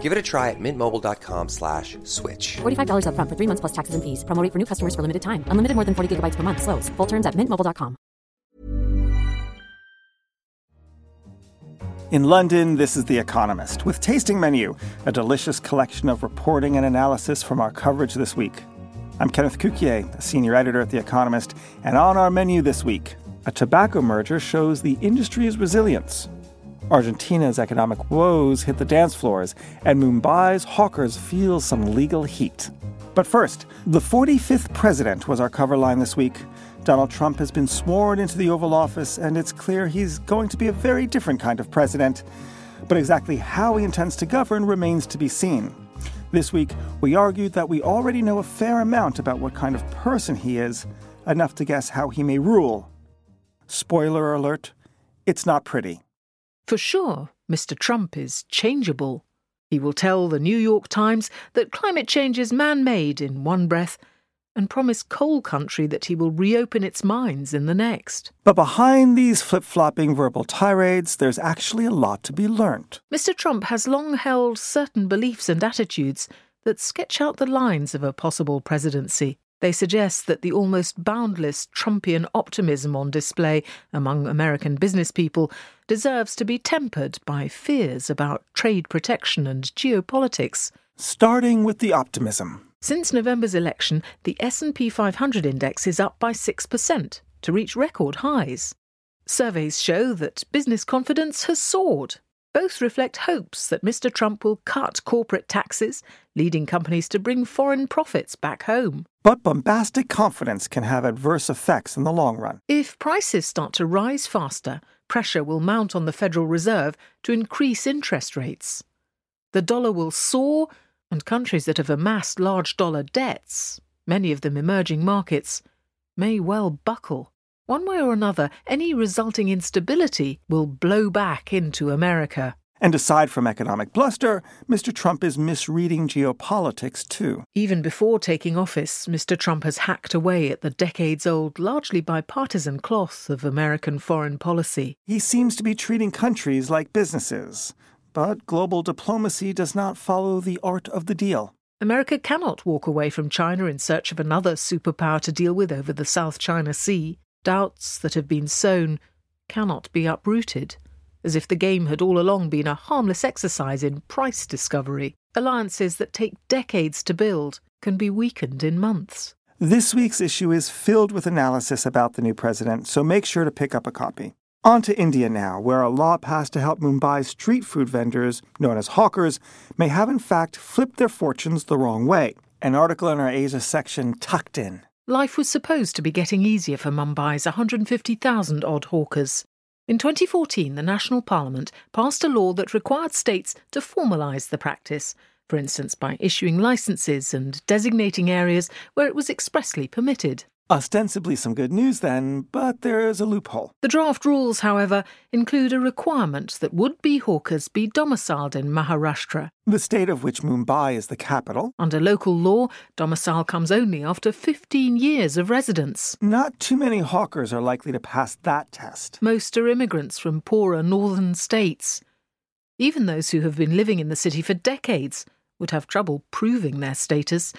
Give it a try at mintmobile.com slash switch. $45 upfront for three months plus taxes and fees. Promo rate for new customers for limited time. Unlimited more than 40 gigabytes per month. Slows. Full terms at mintmobile.com. In London, this is The Economist with Tasting Menu, a delicious collection of reporting and analysis from our coverage this week. I'm Kenneth Cukier, a senior editor at The Economist, and on our menu this week, a tobacco merger shows the industry's resilience. Argentina's economic woes hit the dance floors, and Mumbai's hawkers feel some legal heat. But first, the 45th president was our cover line this week. Donald Trump has been sworn into the Oval Office, and it's clear he's going to be a very different kind of president. But exactly how he intends to govern remains to be seen. This week, we argued that we already know a fair amount about what kind of person he is, enough to guess how he may rule. Spoiler alert, it's not pretty. For sure, Mr. Trump is changeable. He will tell the New York Times that climate change is man made in one breath and promise coal country that he will reopen its mines in the next. But behind these flip flopping verbal tirades, there's actually a lot to be learnt. Mr. Trump has long held certain beliefs and attitudes that sketch out the lines of a possible presidency. They suggest that the almost boundless Trumpian optimism on display among American business people deserves to be tempered by fears about trade protection and geopolitics. Starting with the optimism. Since November's election, the S&P 500 index is up by 6% to reach record highs. Surveys show that business confidence has soared. Both reflect hopes that Mr. Trump will cut corporate taxes, leading companies to bring foreign profits back home. But bombastic confidence can have adverse effects in the long run. If prices start to rise faster, pressure will mount on the Federal Reserve to increase interest rates. The dollar will soar, and countries that have amassed large dollar debts, many of them emerging markets, may well buckle. One way or another, any resulting instability will blow back into America. And aside from economic bluster, Mr. Trump is misreading geopolitics too. Even before taking office, Mr. Trump has hacked away at the decades old, largely bipartisan cloth of American foreign policy. He seems to be treating countries like businesses. But global diplomacy does not follow the art of the deal. America cannot walk away from China in search of another superpower to deal with over the South China Sea. Doubts that have been sown cannot be uprooted, as if the game had all along been a harmless exercise in price discovery. Alliances that take decades to build can be weakened in months. This week's issue is filled with analysis about the new president, so make sure to pick up a copy. On to India now, where a law passed to help Mumbai's street food vendors, known as hawkers, may have in fact flipped their fortunes the wrong way. An article in our Asia section tucked in. Life was supposed to be getting easier for Mumbai's 150,000 odd hawkers. In 2014, the National Parliament passed a law that required states to formalise the practice, for instance, by issuing licences and designating areas where it was expressly permitted. Ostensibly some good news then, but there is a loophole. The draft rules, however, include a requirement that would be hawkers be domiciled in Maharashtra. The state of which Mumbai is the capital. Under local law, domicile comes only after 15 years of residence. Not too many hawkers are likely to pass that test. Most are immigrants from poorer northern states. Even those who have been living in the city for decades would have trouble proving their status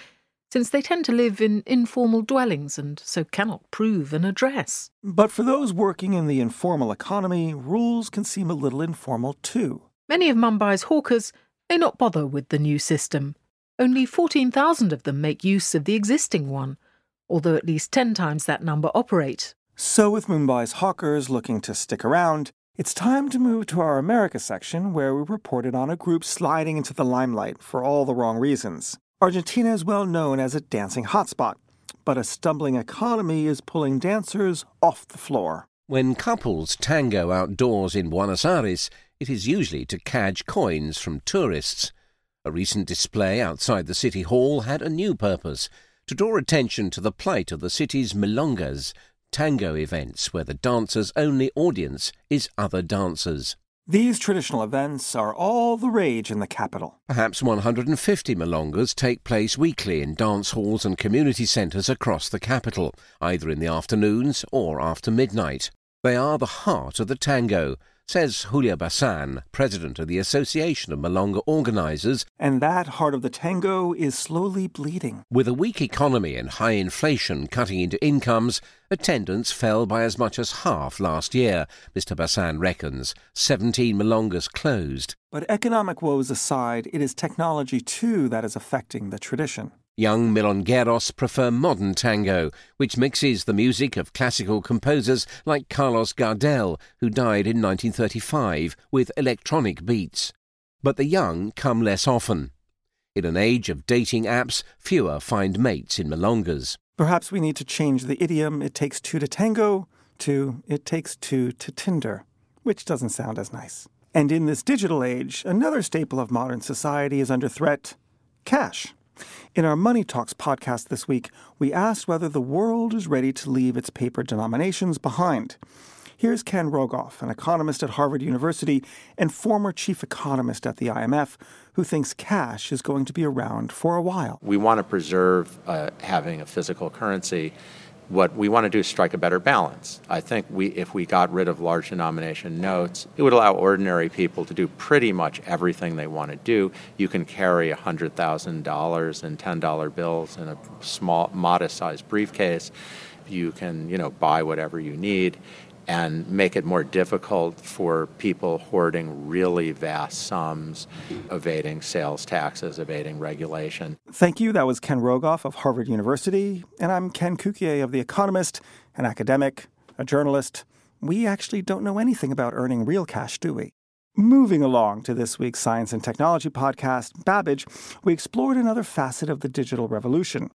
since they tend to live in informal dwellings and so cannot prove an address. But for those working in the informal economy, rules can seem a little informal too. Many of Mumbai's hawkers may not bother with the new system. Only 14,000 of them make use of the existing one, although at least 10 times that number operate. So, with Mumbai's hawkers looking to stick around, it's time to move to our America section where we reported on a group sliding into the limelight for all the wrong reasons. Argentina is well known as a dancing hotspot, but a stumbling economy is pulling dancers off the floor. When couples tango outdoors in Buenos Aires, it is usually to cadge coins from tourists. A recent display outside the city hall had a new purpose to draw attention to the plight of the city's milongas, tango events where the dancer's only audience is other dancers. These traditional events are all the rage in the capital. Perhaps 150 milongas take place weekly in dance halls and community centres across the capital, either in the afternoons or after midnight. They are the heart of the tango, says Julia Basan, president of the Association of Milonga Organisers. And that heart of the tango is slowly bleeding. With a weak economy and high inflation cutting into incomes, attendance fell by as much as half last year, Mr. Basan reckons. 17 Milongas closed. But economic woes aside, it is technology too that is affecting the tradition. Young milongueros prefer modern tango, which mixes the music of classical composers like Carlos Gardel, who died in 1935, with electronic beats. But the young come less often. In an age of dating apps, fewer find mates in milongas. Perhaps we need to change the idiom it takes two to tango to it takes two to Tinder, which doesn't sound as nice. And in this digital age, another staple of modern society is under threat cash. In our Money Talks podcast this week, we asked whether the world is ready to leave its paper denominations behind. Here's Ken Rogoff, an economist at Harvard University and former chief economist at the IMF, who thinks cash is going to be around for a while. We want to preserve uh, having a physical currency what we want to do is strike a better balance. I think we, if we got rid of large denomination notes, it would allow ordinary people to do pretty much everything they want to do. You can carry $100,000 in $10 bills in a small, modest-sized briefcase. You can, you know, buy whatever you need and make it more difficult for people hoarding really vast sums, evading sales taxes, evading regulation. Thank you. That was Ken Rogoff of Harvard University. And I'm Ken Cukier of The Economist, an academic, a journalist. We actually don't know anything about earning real cash, do we? Moving along to this week's Science and Technology podcast, Babbage, we explored another facet of the digital revolution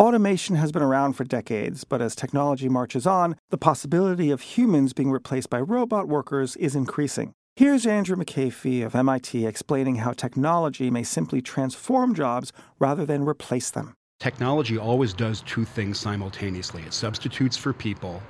Automation has been around for decades, but as technology marches on, the possibility of humans being replaced by robot workers is increasing. Here's Andrew McAfee of MIT explaining how technology may simply transform jobs rather than replace them. Technology always does two things simultaneously it substitutes for people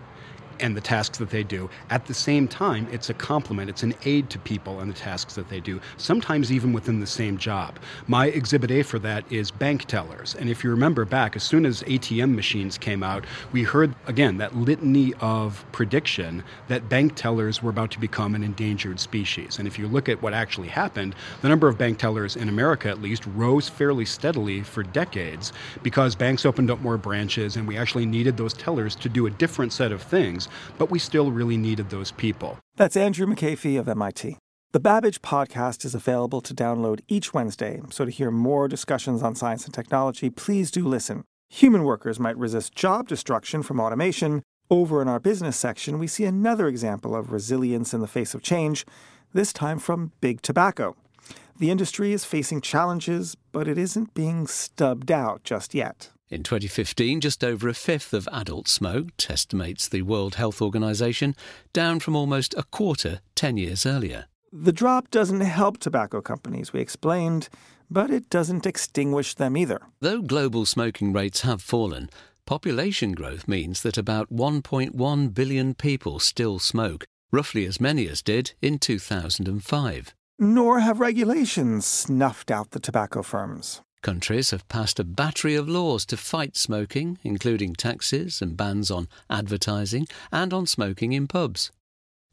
and the tasks that they do. At the same time, it's a complement, it's an aid to people and the tasks that they do, sometimes even within the same job. My exhibit A for that is bank tellers. And if you remember back, as soon as ATM machines came out, we heard again that litany of prediction that bank tellers were about to become an endangered species. And if you look at what actually happened, the number of bank tellers in America at least rose fairly steadily for decades because banks opened up more branches and we actually needed those tellers to do a different set of things but we still really needed those people. That's Andrew McAfee of MIT. The Babbage podcast is available to download each Wednesday, so to hear more discussions on science and technology, please do listen. Human workers might resist job destruction from automation. Over in our business section, we see another example of resilience in the face of change, this time from big tobacco. The industry is facing challenges, but it isn't being stubbed out just yet. In 2015, just over a fifth of adults smoked, estimates the World Health Organization, down from almost a quarter 10 years earlier. The drop doesn't help tobacco companies, we explained, but it doesn't extinguish them either. Though global smoking rates have fallen, population growth means that about 1.1 billion people still smoke, roughly as many as did in 2005. Nor have regulations snuffed out the tobacco firms. Countries have passed a battery of laws to fight smoking, including taxes and bans on advertising and on smoking in pubs.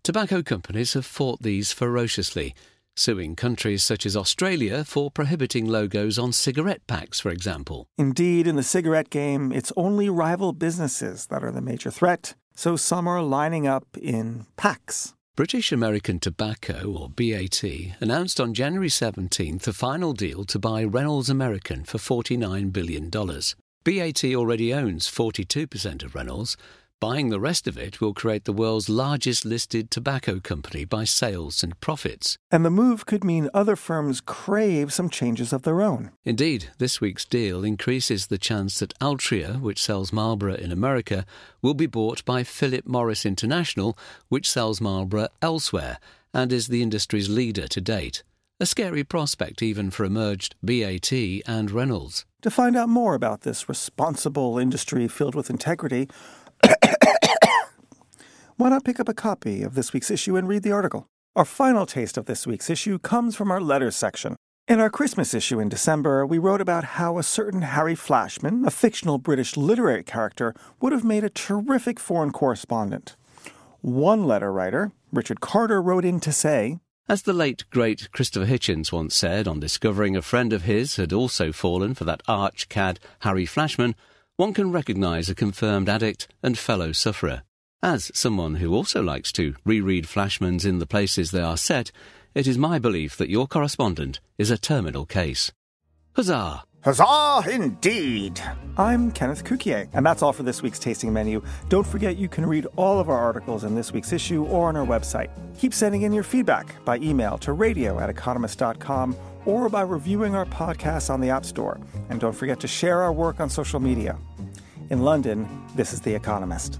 Tobacco companies have fought these ferociously, suing countries such as Australia for prohibiting logos on cigarette packs, for example. Indeed, in the cigarette game, it's only rival businesses that are the major threat, so some are lining up in packs. British American Tobacco, or BAT, announced on January 17th a final deal to buy Reynolds American for $49 billion. BAT already owns 42% of Reynolds, Buying the rest of it will create the world's largest listed tobacco company by sales and profits. And the move could mean other firms crave some changes of their own. Indeed, this week's deal increases the chance that Altria, which sells Marlboro in America, will be bought by Philip Morris International, which sells Marlboro elsewhere and is the industry's leader to date. A scary prospect even for emerged BAT and Reynolds. To find out more about this responsible industry filled with integrity, why not pick up a copy of this week's issue and read the article? Our final taste of this week's issue comes from our letters section. In our Christmas issue in December, we wrote about how a certain Harry Flashman, a fictional British literary character, would have made a terrific foreign correspondent. One letter writer, Richard Carter, wrote in to say, As the late great Christopher Hitchens once said on discovering a friend of his had also fallen for that arch cad Harry Flashman, one can recognise a confirmed addict and fellow sufferer. As someone who also likes to reread Flashmans in the places they are set, it is my belief that your correspondent is a terminal case. Huzzah! Huzzah, indeed! I'm Kenneth Cukier, and that's all for this week's tasting menu. Don't forget you can read all of our articles in this week's issue or on our website. Keep sending in your feedback by email to radio at economist.com or by reviewing our podcasts on the App Store. And don't forget to share our work on social media. In London, this is The Economist.